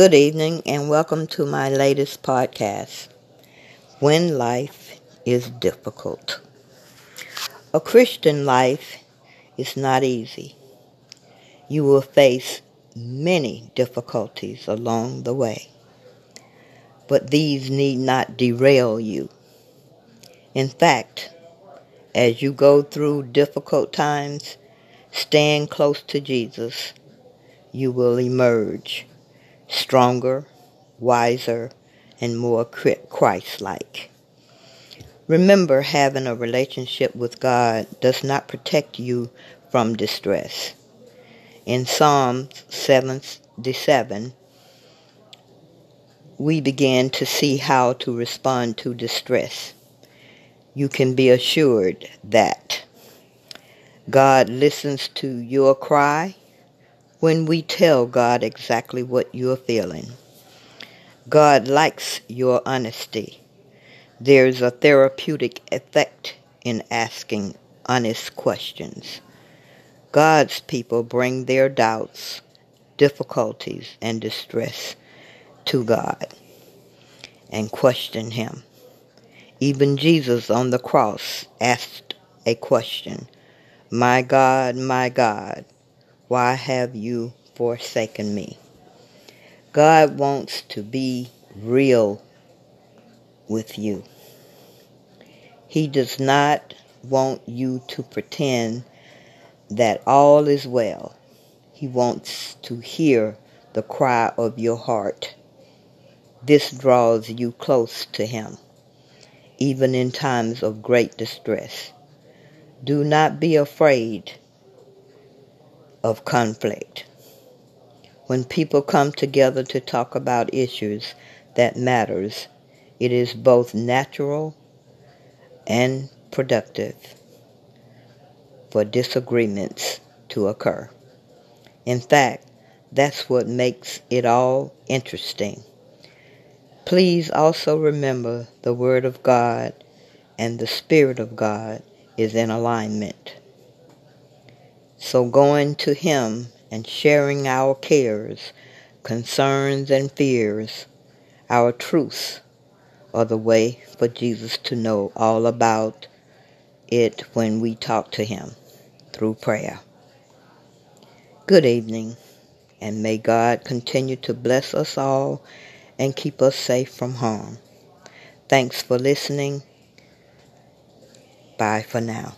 Good evening and welcome to my latest podcast, When Life is Difficult. A Christian life is not easy. You will face many difficulties along the way, but these need not derail you. In fact, as you go through difficult times, stand close to Jesus. You will emerge stronger, wiser, and more Christ-like. Remember, having a relationship with God does not protect you from distress. In Psalms 77, we begin to see how to respond to distress. You can be assured that God listens to your cry when we tell God exactly what you're feeling. God likes your honesty. There's a therapeutic effect in asking honest questions. God's people bring their doubts, difficulties, and distress to God and question Him. Even Jesus on the cross asked a question, My God, my God, why have you forsaken me? God wants to be real with you. He does not want you to pretend that all is well. He wants to hear the cry of your heart. This draws you close to Him, even in times of great distress. Do not be afraid of conflict. When people come together to talk about issues that matters, it is both natural and productive for disagreements to occur. In fact, that's what makes it all interesting. Please also remember the Word of God and the Spirit of God is in alignment. So going to Him and sharing our cares, concerns, and fears, our truths, are the way for Jesus to know all about it when we talk to Him through prayer. Good evening, and may God continue to bless us all and keep us safe from harm. Thanks for listening. Bye for now.